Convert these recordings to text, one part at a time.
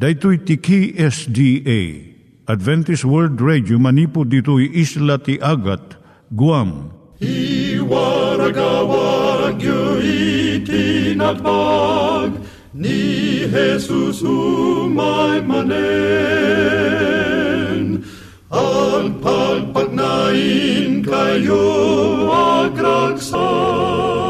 Daitui tiki SDA Adventist World Radio manipud ditui isla ti Agat Guam. I waragawag yu ni Jesus umay manen. Ang pagpagnain kayo agkansak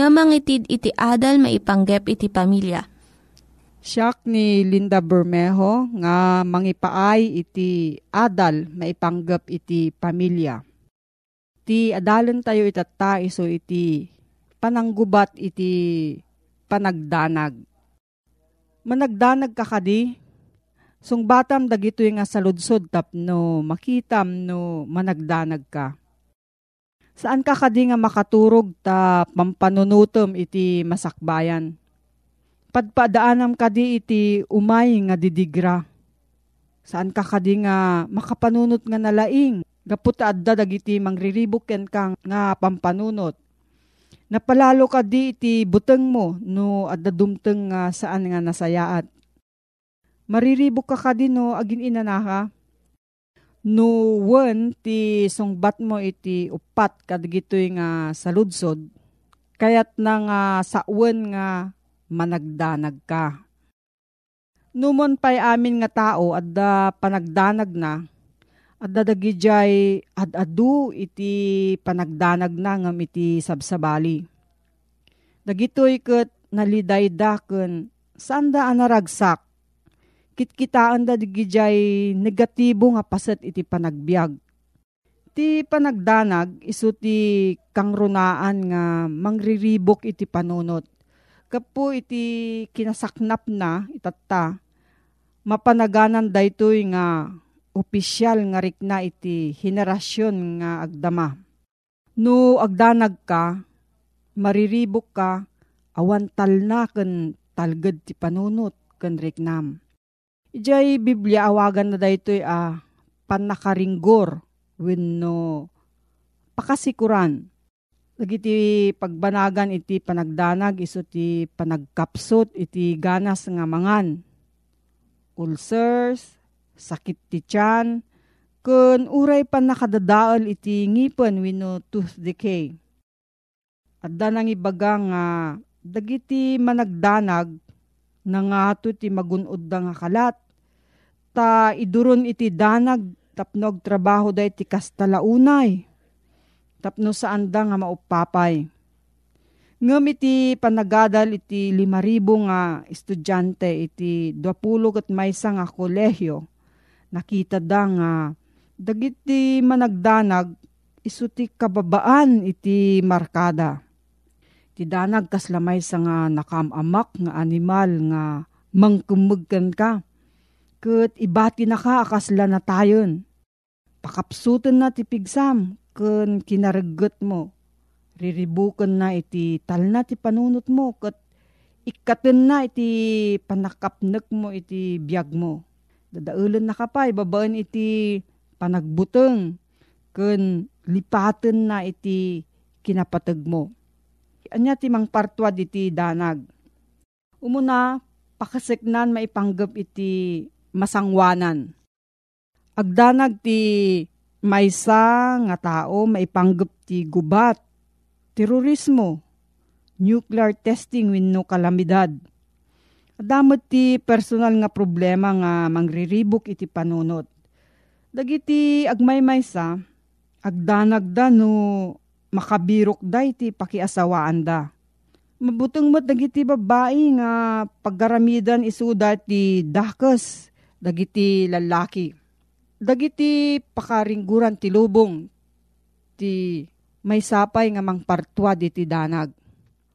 nga mangitid iti adal maipanggep iti pamilya. Siyak ni Linda Bermejo nga mangipaay iti adal maipanggap iti pamilya. Ti adalan tayo itata iso iti pananggubat iti panagdanag. Managdanag ka kadi, sungbatam dagito nga saludsod tapno makitam no managdanag ka. Saan ka kadi nga makaturog ta pampanunutom iti masakbayan? Padpadaanam kadi iti umay nga didigra. Saan ka kadi nga makapanunot nga nalaing? Gaputa adda dagiti mangriribok ken kang nga pampanunot. Napalalo ka di iti buteng mo no adda dumteng nga saan nga nasayaat. Mariribok ka ka di no agin inanaka. No wen ti sungbat mo iti upat kadagitoy nga saludsod. Kayat na nga sa wen nga managdanag ka. Numon pa'y amin nga tao adda panagdanag na at dadagijay ad-adu iti panagdanag na ngam iti sabsabali. Dagitoy ket nalidayda ken sanda anaragsak. Kitkitaan da digijay negatibo nga paset iti panagbiag. Ti panagdanag iso ti kangrunaan nga mangriribok iti panunot. Kapo iti kinasaknap na itatta. Mapanaganan daytoy nga opisyal nga rikna iti henerasyon nga agdama. No agdanag ka, mariribok ka, awan talna ken talged ti panunot ken riknam. Ijay Biblia awagan na daytoy a ah, panakaringgor wenno pakasikuran. Dagiti pagbanagan iti panagdanag iso ti panagkapsot iti ganas nga mangan. Ulcers, sakit ti tiyan, kun uray pa nakadadaol iti ngipon wino tooth decay. At nang ibaga nga dagiti managdanag na nga ti magunod da nga kalat. Ta iduron iti danag tapnog trabaho da iti kastalaunay. Tapno saan da nga maupapay. Ngam iti panagadal iti lima ribo nga estudyante iti 20 at maysa nga kolehyo nakita da nga dagiti managdanag iso ti kababaan iti markada. Ti danag kaslamay sa nga nakamamak nga animal nga mangkumugkan ka. Kat ibati na ka akasla na tayon. Pakapsutan na ti pigsam kun kinaragot mo. Riribukan na iti tal na ti panunot mo kat ikaten na iti panakapnek mo iti biyag mo. Dadaulan na kapay, babaan iti panagbuteng, kun lipaten na iti kinapatag mo. Anya ti mang partwad iti danag. Umuna, pakaseknan maipanggap iti masangwanan. Agdanag ti maysa nga tao maipanggap ti gubat, terorismo, nuclear testing wenno kalamidad. Adamot ti personal nga problema nga mangriribok iti panunot. Dagiti agmay-maysa, agdanag da no makabirok da iti pakiasawaan da. Mabutong mo't dagiti babae nga paggaramidan isuda ti dakes, dagiti lalaki. Dagiti pakaringguran ti lubong, ti may sapay nga mangpartwa iti danag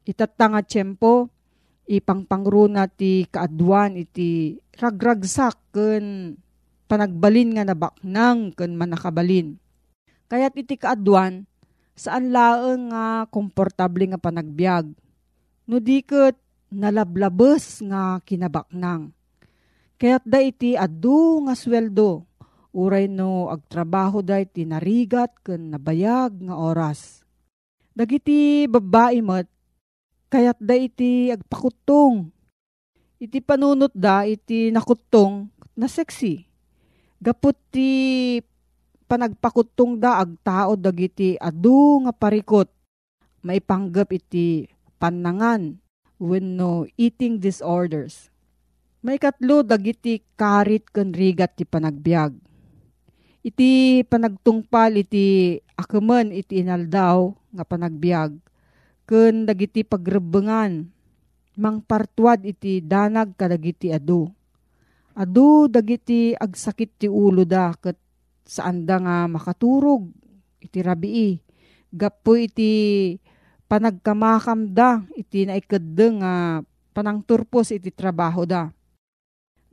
itatanga tiyempo, ipangpangruna ti kaadwan iti ragragsak ken panagbalin nga nabaknang ken manakabalin. Kaya't iti kaadwan, saan laeng nga komportable nga panagbiag. No diket nalablabes nga kinabaknang. Kaya't da iti adu nga sweldo, uray no agtrabaho da iti narigat ken nabayag nga oras. Dagiti babae met Kayat da iti agpakutong. Iti panunot da iti nakutong na sexy. Gapot ti panagpakutong da agtao dagiti adu nga parikot. Maipanggap iti panangan when no eating disorders. May katlo dagiti karit ken rigat ti panagbiag. Iti panagtungpal iti akumen iti inaldaw nga panagbiag ken dagiti pagrebengan mangpartuad iti danag kadagiti adu. Adu dagiti agsakit ti ulo da ket saan da nga makaturog iti rabii. Gapo iti panagkamakam da iti naikadde nga panangturpos iti trabaho da.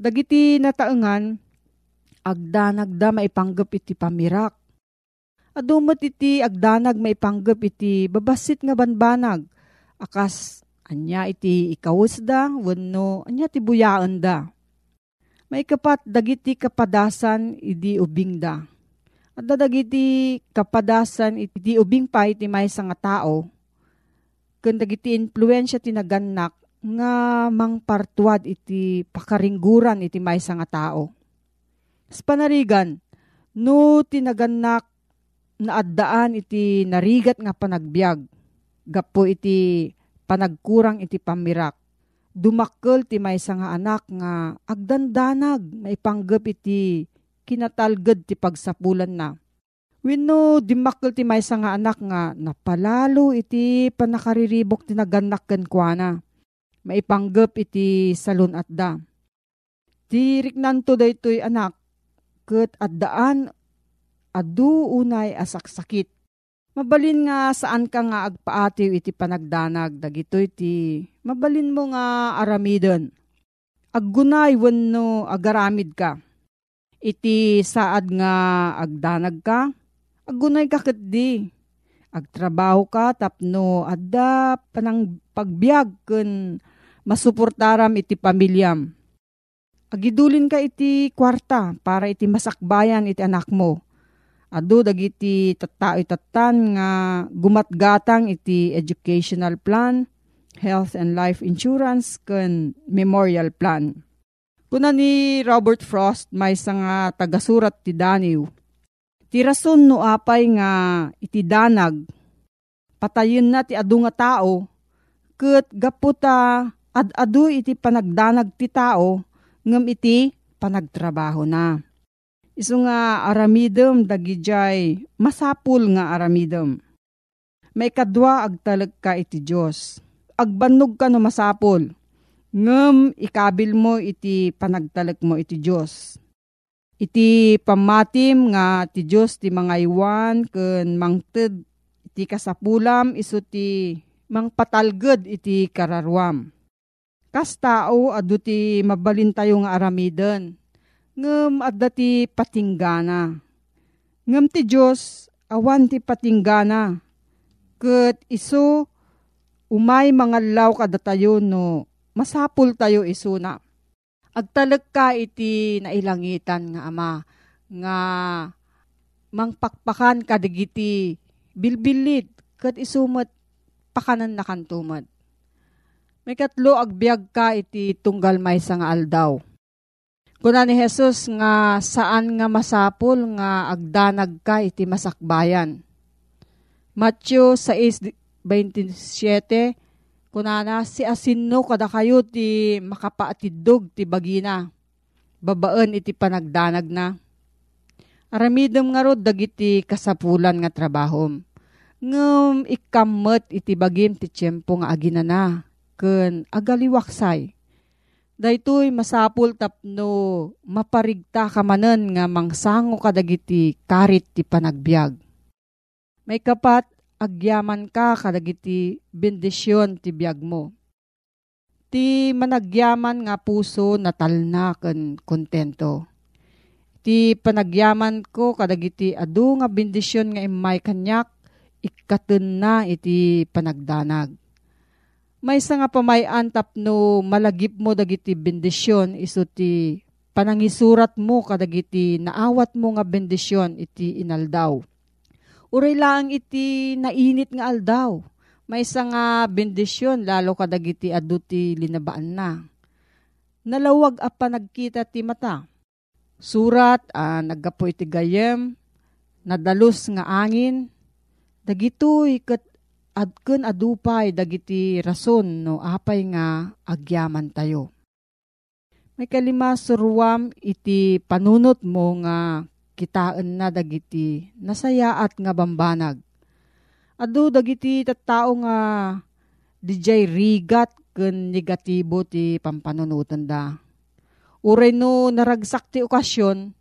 Dagiti nataengan agdanag da maipanggap iti pamirak Adumot iti agdanag maipanggap iti babasit nga banbanag. Akas anya iti ikawus da, wano anya ti buyaan da. May kapat dagiti kapadasan iti ubing da. At dagiti kapadasan iti ubing pa iti may nga tao. Kung dagiti influensya tinaganak nga mangpartuad iti pakaringguran iti may nga tao. Sa panarigan, no tinaganak naaddaan iti narigat nga panagbiag. Gapo iti panagkurang iti pamirak. Dumakkel ti may nga anak nga agdandanag maipanggap iti kinatalged ti pagsapulan na. Wenno dimakkel ti may nga anak nga napalalo iti panakariribok ti naganak kuana. Maipanggap iti salon at da. Ti riknanto daytoy anak ket addaan adu unay asaksakit. Mabalin nga saan ka nga agpaatiw iti panagdanag, dagito iti mabalin mo nga aramidon. Aggunay wenno agaramid ka. Iti saad nga agdanag ka, aggunay ka di. Agtrabaho ka tapno adda panang pagbiag ken masuportaram iti pamilyam. Agidulin ka iti kwarta para iti masakbayan iti anak mo Ado dagiti tattao itatan nga gumatgatang iti educational plan, health and life insurance, ken memorial plan. Kuna ni Robert Frost may nga tagasurat ti Daniw. Ti rason no apay nga iti danag, patayin na ti adu nga tao, ket gaputa ad-adu iti panagdanag ti tao, ngem iti panagtrabaho na Isu nga aramidem dagijay masapul nga aramidem. May kadwa agtalag ka iti Diyos. Agbanog ka no masapul. Ngem ikabil mo iti panagtalag mo iti Diyos. iti pamatim nga ti Diyos ti mga iwan ken mangted iti kasapulam iso ti mangpatalged iti kararwam. Kas tao adu ti mabalin nga aramiden. Ngem adda ti patinggana. Ngem ti Diyos awan ti patinggana. Ket iso umay mga law kada no masapul tayo iso na. Agtalag ka iti nailangitan nga ama nga mangpakpakan kadigiti bilbilit ket isumet pakanan na kantumad. May katlo agbyag ka iti tunggal may nga aldaw. Kuna ni Jesus nga saan nga masapol nga agdanag ka iti masakbayan. Matthew 6.27 Kunana si asinno kada kayo ti makapaatidog ti bagina. Babaan iti panagdanag na. Aramidem nga rod dagiti kasapulan nga trabahom. Ngem ikamet iti bagim ti tiyempo nga aginana ken agaliwaksay. Daytoy masapul tapno maparigta kamanen nga mangsango kadagiti karit ti panagbiag. May kapat agyaman ka kadagiti bendisyon ti biag mo. Ti managyaman nga puso natalna ken kontento. Ti panagyaman ko kadagiti adu nga bendisyon nga imay kanyak ikaten na iti panagdanag may nga pamayan tapno malagip mo dagiti bendisyon iso ti panangisurat mo kadagiti naawat mo nga bendisyon iti inaldaw. Uray lang iti nainit nga aldaw. May nga bendisyon lalo kadagiti adu ti linabaan na. Nalawag a pa nagkita ti mata. Surat a ah, naggapo iti gayem, nadalos nga angin, dagitoy ket adken adupay dagiti rason no apay nga agyaman tayo. May kalima suruam iti panunot mo nga kitaan na dagiti nasayaat nga bambanag. Adu dagiti tattao nga dijay rigat ken negatibo ti pampanunutan da. Uray no naragsak ti okasyon,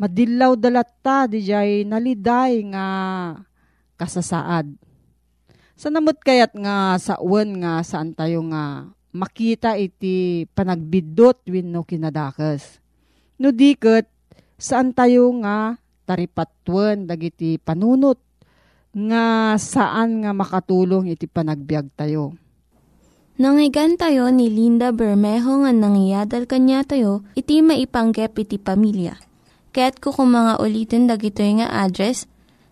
madilaw dalatta dijay naliday nga kasasaad sa namot kayat nga sa uwan nga saan tayo nga makita iti panagbidot no kinadakas. No diket saan tayo nga taripatwan dagiti panunot nga saan nga makatulong iti panagbiag tayo. Nangyigan tayo ni Linda Bermejo nga nangyadal kanya tayo, iti maipanggep iti pamilya. Kaya't kukumanga ulitin dagito nga address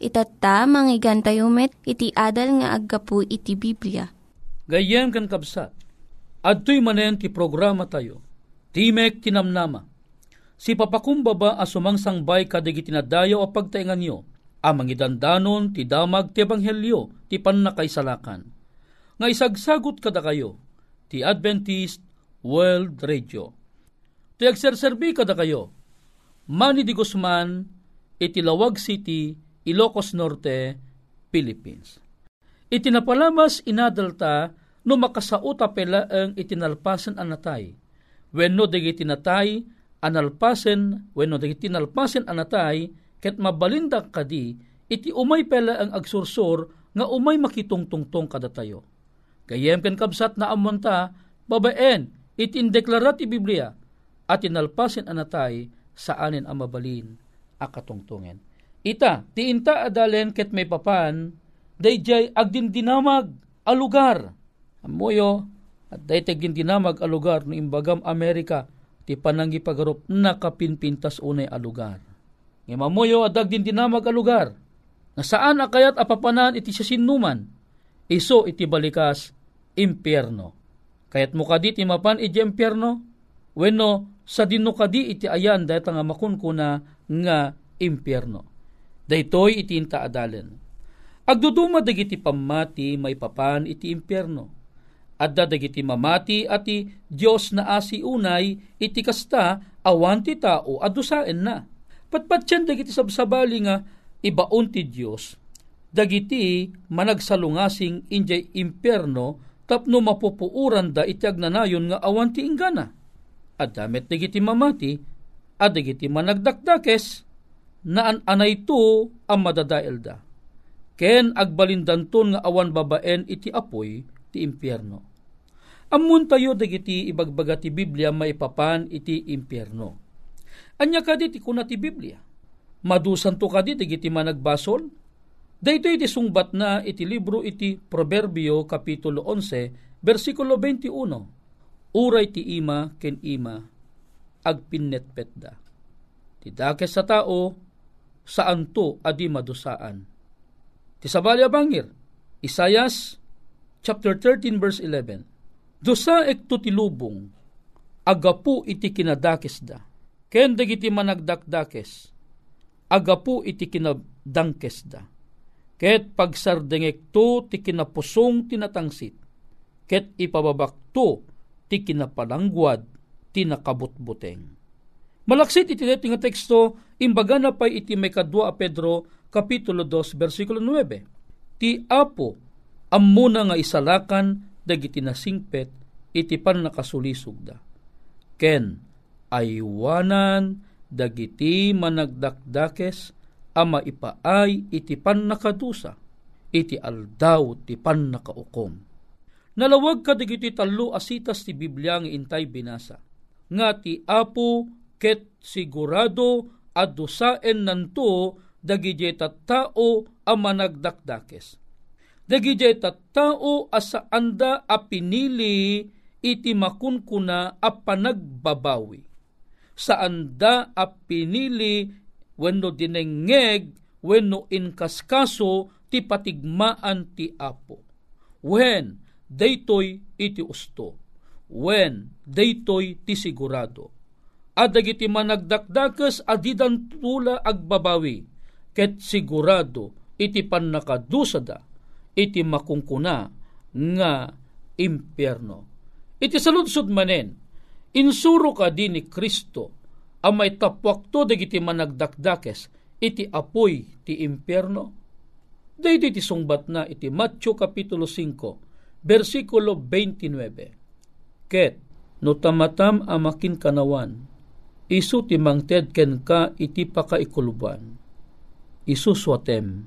Itatta, manggigan tayo met, iti adal nga aggapu iti Biblia. Gayem kan kabsat, adto'y manen ti programa tayo, Timek tinamnama. Si papakumbaba asumang sangbay kadig itinadayo o pagtaingan nyo, amang idandanon ti damag ti ebanghelyo ti pannakaisalakan. Nga isagsagot kada kayo, ti Adventist World Radio. Ti agserserbi kada kayo, Manny Di Guzman, iti Lawag City, Ilocos Norte, Philippines. Itinapalamas inadalta no makasauta pela ang itinalpasan anatay. When no dagi tinatay, analpasen, when no dagi tinalpasen anatay, ket mabalinda kadi, iti umay pela ang agsursor nga umay makitungtungtong kada tayo. Kayem ken kabsat na amonta, babaen, itindeklara ti Biblia, at inalpasen anatay sa anin ang mabalin akatungtungen. Ita, ti inta adalen ket may papan, dayjay agdindinamag a lugar. Amoyo, at daytay gindinamag a lugar no imbagam Amerika, ti pananggi pagarup nakapinpintas unay a lugar. Ngayon at agdindinamag a lugar, na saan akayat apapanan iti siya sinuman, iso iti balikas impyerno. Kayat mo kadi ti mapan iti impyerno, wenno sa dino kadi iti ayan dahil nga makunkuna nga impyerno Daytoy iti inta adalen. Agduduma dagiti pamati may papan iti impyerno. Adda dagiti mamati ati Dios na asi unay iti kasta awan ti tao adusaen na. Patpatyan dagiti sabsabali nga ibaon ti Dios dagiti managsalungasing injay impyerno tapno mapupuuran da iti agnanayon nga awan ti ingana. At damit dagiti mamati at dagiti managdakdakes na anay to ang madadael da. Ken agbalindanton nga awan babaen iti apoy ti impyerno. Ammun tayo dagiti ibagbaga ti Biblia maipapan iti impyerno. Anya kadi ti kuna ti Biblia. Madusan to kadi dagiti managbasol. Dayto iti sungbat na iti libro iti Proverbio Kapitulo 11, versikulo 21. Uray ti ima ken ima agpinnetpet da. Tidakes sa tao, saan to adi madusaan. Ti sabali bangir, Isayas chapter 13 verse 11. Dusa ekto ti lubong, agapu iti kinadakes da. Ken dagiti managdakdakes, agapu iti kinadangkes da. Ket pagsardengek to ti kinapusong tinatangsit, ket ipababakto ti kinapalangguad ti nakabutbuteng. Malaksit iti nga teksto, imbaga na pa iti may kadwa a Pedro, Kapitulo 2, versikulo 9. Ti Apo, ammuna nga isalakan, dagiti nasingpet, iti pan nakasulisog da. Ken, aywanan, dagiti managdakdakes, ama ipaay iti pan nakadusa, iti aldaw ti pan nakaukom. Nalawag ka dagiti talo asitas ti Biblia nga intay binasa nga ti apo ket sigurado adusaen nanto dagiti tao a managdakdakes. Dagiti tao asa anda a pinili iti makunkuna a panagbabawi. Sa anda a pinili wenno dinengeg wenno inkaskaso ti patigmaan ti apo. When daytoy iti usto when daytoy ti sigurado. At dagiti managdakdakas adidan tula agbabawi, ket sigurado iti pannakadusada, iti makungkuna nga impyerno. Iti saludsod manen, insuro ka di ni Kristo, ang may tapwakto dagiti managdakdakes, iti apoy ti impyerno. Dahito iti sungbat na iti Matthew Kapitulo 5, versikulo 29 Ket, no tamatam amakin kanawan, isu timangted ken ka iti pakaikuluban. Isu swatem,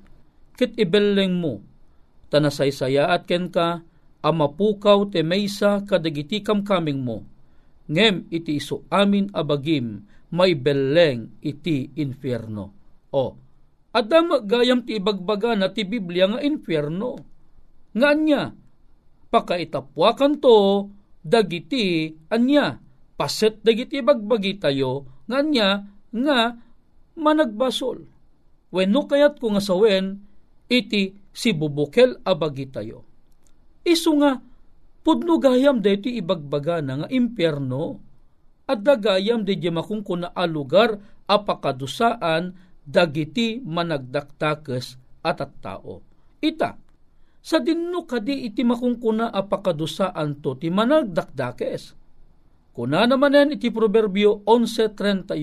ket ibelleng mo, tanasaysayaat ken ka, amapukaw te maysa kadagiti kamkaming mo, ngem iti isu amin abagim, may belleng iti infierno. O, adam gayam ti ibagbaga na ti Biblia nga infierno. Nga anya, pakaitapwakan to, dagiti anya paset dagiti bagbagi tayo nga anya nga managbasol. Wenno kayat ko nga sawen iti si bubukel abagi tayo. Isu nga pudno gayam deti ibagbaga na nga impyerno at dagayam di makung kuna a lugar apakadusaan dagiti managdaktakes at at tao. Ita, sa dinno kadi iti makungkuna apakadusaan to ti managdakdakes. Kuna naman yan iti Proverbio 11.31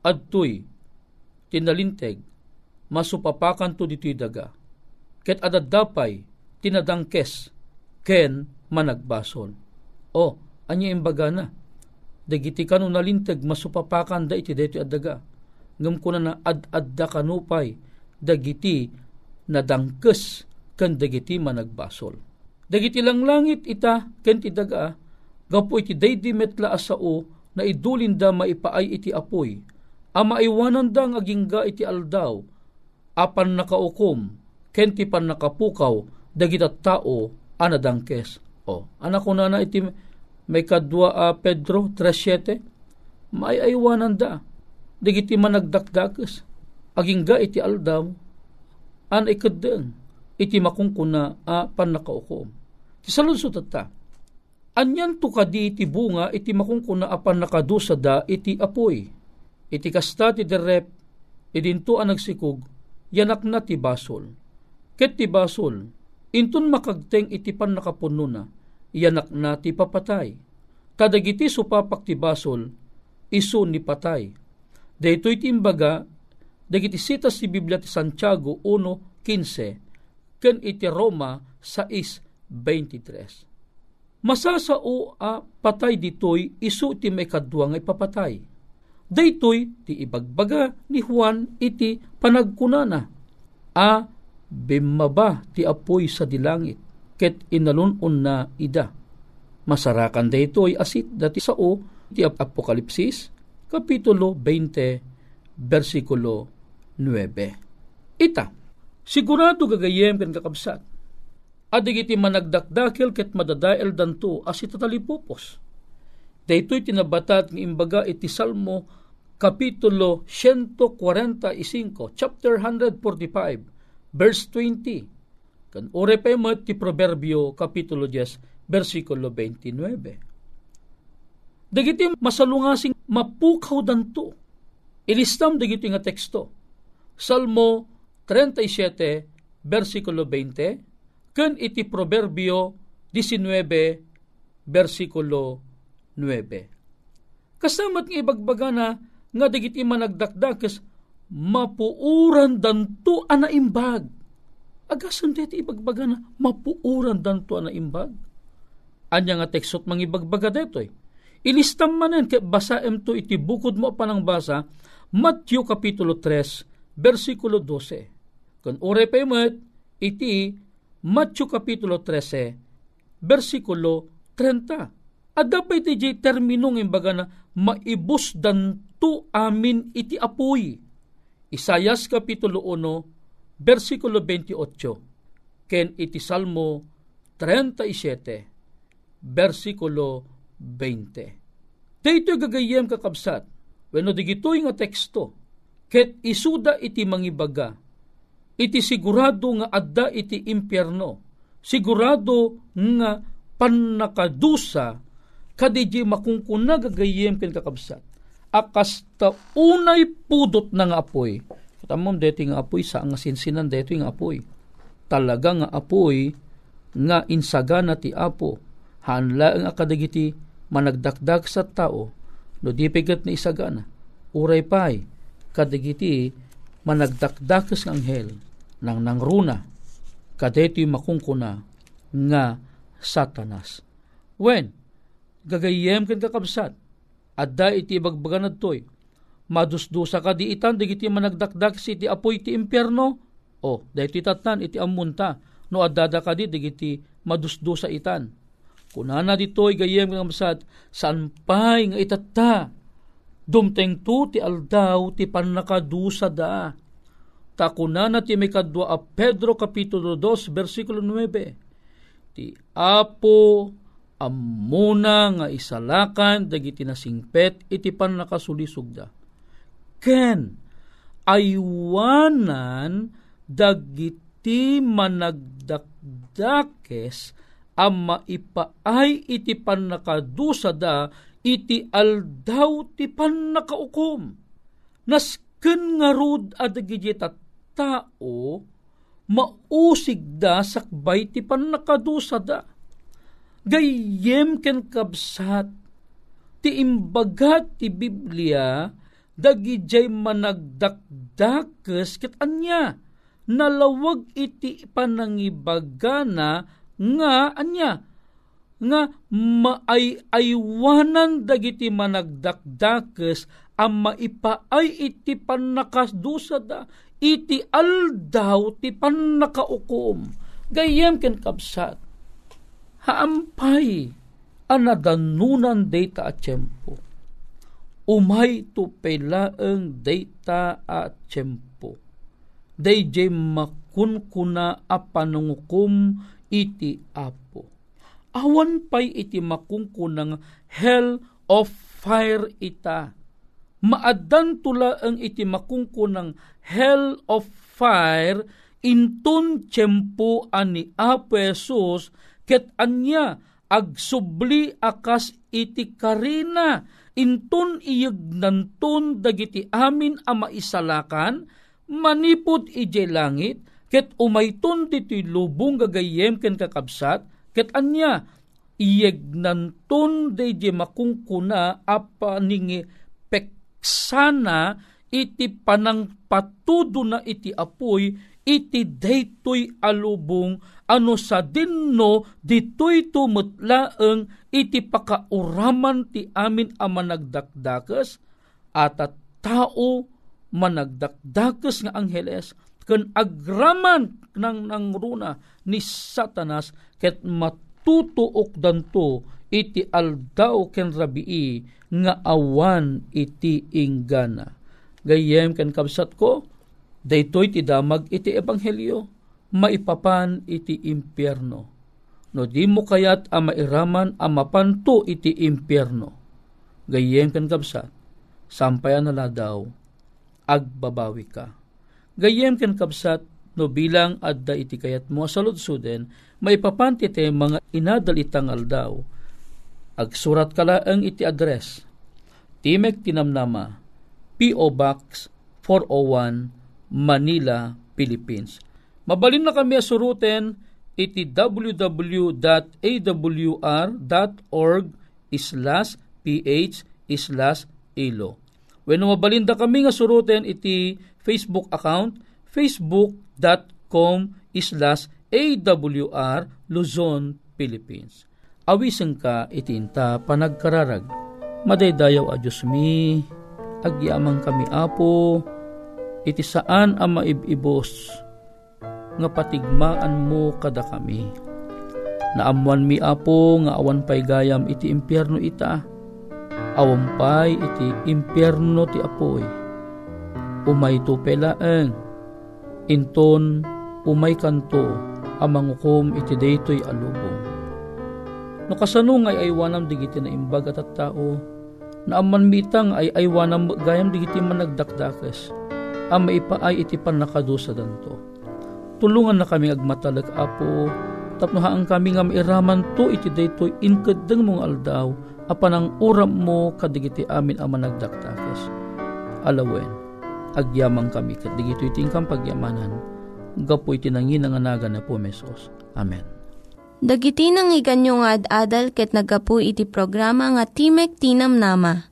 Adtoy, tinalinteg, masupapakan to dito'y daga. Ket adadapay, tinadangkes, ken managbasol. O, anya imbaga na. Dagiti kanu nalinteg, masupapakan da iti dito adaga. Ngam kuna na ad-adda kanupay, dagiti nadangkes kan dagiti managbasol. Dagiti lang langit ita ken ti daga gapo iti daydi metla asao na idulin da maipaay iti apoy. Ama iwanan da nga agingga iti aldaw apan nakaukom ken ti pan nakapukaw dagita tao anadangkes. O, anak ko na na iti may kadwa uh, Pedro 3.7 may aywanan da dagiti managdakdakes agingga iti aldaw an ikadeng iti makungkuna a panakaukom. Ti saludsot ta, anyan to kadi iti bunga iti makungkuna a panakadusada iti apoy. Iti kasta ti derep, idinto ang nagsikog, yanak na ti basol. Ket ti basol, intun makagteng itipan nakapuno na, yanak na ti papatay. Kadagiti supapak ti basol, iso ni patay. Daytoy ti imbaga, dagiti sitas ti Biblia ti Santiago 1.15, ken iti Roma 6.23. Masasao a patay ditoy isu ti may kadwa nga ipapatay. Daytoy ti ibagbaga ni Juan iti panagkunana. A bimaba ti apoy sa dilangit ket inalunon na ida. Masarakan daytoy asit dati sao ti Apokalipsis kapitulo 20 versikulo 9. Ita, sigurado gagayem ken kakabsat. Adig iti managdakdakil ket madadael danto as itatalipupos. Daytoy tinabatat ng imbaga iti Salmo kapitulo 145, chapter 145, verse 20. Kan ore pa ti Proverbio kapitulo 10, versikulo 29. Dagiti masalungasing mapukaw danto. Ilistam dagiti nga teksto. Salmo 37, versikulo 20, ken iti Proverbio 19, versikulo 9. Kasamat nga ibagbaga na nga digiti managdakdakes mapuuran danto ana imbag. Agasan deti ibagbaga na mapuuran danto ana imbag. Anya nga tekstot mangibagbaga detoy. Ilistam manen kay basaem to iti bukod mo panang basa Matthew kapitulo 3 versikulo 12. Kun ore pa iti Matthew kapitulo 13 versikulo 30 Adapay ti jay terminong imbaga na maibus danto amin iti apoy. Isayas Kapitulo 1, versikulo 28, ken iti Salmo 37, versikulo 20. Dito gagayem kakabsat, wenno digitoy nga teksto, ket isuda iti mangibaga, iti sigurado nga adda iti impyerno, sigurado nga panakadusa kadiji makungkuna gagayem ken kakabsat. Akas ta unay pudot nga apoy. Katamom deti nga apoy sa nga sinsinan deti nga apoy. Talaga nga apoy nga insagana ti apo. Hanla ang akadagiti managdakdag sa tao no di pigat na isagana. Uray pay kadagiti managdakdakas ng anghel nang nangruna kadeti makungkuna nga satanas. When gagayem ken kakabsat. Adda iti bagbagan adtoy. Madusdusa ka di itan, digiti managdakdak si iti apoy iti impyerno. O, dahiti tatan iti amunta. No adada ka di, digiti madusdusa itan. Kunana ditoy gayem kakabsat, saan pay nga itata. Dumteng tu ti aldaw ti panakadusa da. Takunana ti may kadwa a Pedro Kapitulo 2, versikulo 9. Ti Apo amuna nga isalakan dagiti nasingpet iti pan nakasulisugda. Ken aywanan dagiti managdakdakes amma ipaay iti pan nakadusada iti aldaw ti pan nakaukom. Nasken nga rud adagiti tao mausig da sakbay ti pan nakadusada gayem ken kabsat ti imbagat ti Biblia dagi jay managdakdakes ket anya. Nalawag iti panangibagana nga anya nga maay-aywanan dagiti managdakdakes ang maipaay iti panakasdusa da iti aldaw ti panakaukom gayem ken kapsat haampay anadanunan data at tiyempo. Umay to pelaeng data at tiyempo. Dayjay makunkuna a panungukum iti apo. Awan pay iti makungkunang hell of fire ita. Maadan tula ang iti makungkunang hell of fire intun tiyempo ani Apo Jesus ket anya agsubli akas iti karina intun iyeg nantun dagiti amin a maisalakan manipod ije langit, ket umayton dito'y lubong gagayem ken kakabsat, ket anya, iyeg nanton deje makungkuna apa ningi peksana iti panang patudo na iti apoy iti daytoy alubong ano sa dinno ditoy tumutlaeng iti pakauraman ti amin a managdakdakas at tao managdakdakas nga angheles ken agraman ng nang runa ni satanas ket matutuok danto iti aldaw ken rabii nga awan iti inggana. Gayem ken kabsat ko daytoy ti damag iti ebanghelyo maipapan iti impyerno. No di mo kayat a mairaman a mapanto iti impyerno. Gayem ken kabsat sampayan nala daw agbabawi ka. Gayem ken kabsat no bilang adda iti kayat mo saludsuden, maipapanti te mga inadal itang aldaw. Agsurat kala ang iti address. Timek Tinamnama, P.O. Box 401, Manila, Philippines. Mabalin na kami asuruten iti www.awr.org islas ph islas ilo When mabalinda kami nga suruten iti Facebook account, facebook.com islas AWR Luzon, Philippines. Awiseng ka itinta panagkararag. Madaydayaw a Diyos mi, agyamang kami apo, iti saan ang maibibos, nga patigmaan mo kada kami. Naamuan mi apo, nga awan pay gayam iti impyerno ita, awampay iti impyerno ti apoy. Umay to pelaeng, inton umay kanto amangukom iti daytoy alubong. No kasano ngay aywanam digiti na imbag at tao, na aman mitang ay aywanam gayam digiti man nagdakdakes, ang maipaay iti panakadusa danto. Tulungan na kami agmatalag apo, tapnohaan kami nga mairaman to iti daytoy inkadeng mong aldaw, apan ang uram mo kadigiti amin ang managdaktakes. Alawen, agyamang kami kadigito itingkang pagyamanan, gapoy tinangin ang anagan na po mesos. Amen. Dagiti nang iganyo nga ad-adal ket nagapu iti programa nga Timek Tinam Nama.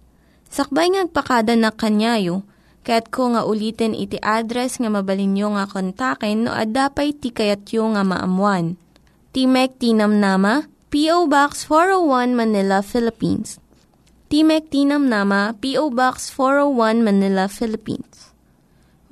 Sakbay ngagpakada na kanyayo, ket ko nga ulitin iti address nga mabalinyo nga kontaken no ad-dapay tikayatyo nga maamuan. Timek Tinam Nama, P.O. Box 401 Manila, Philippines. Timek Tinam Nama, P.O. Box 401 Manila, Philippines.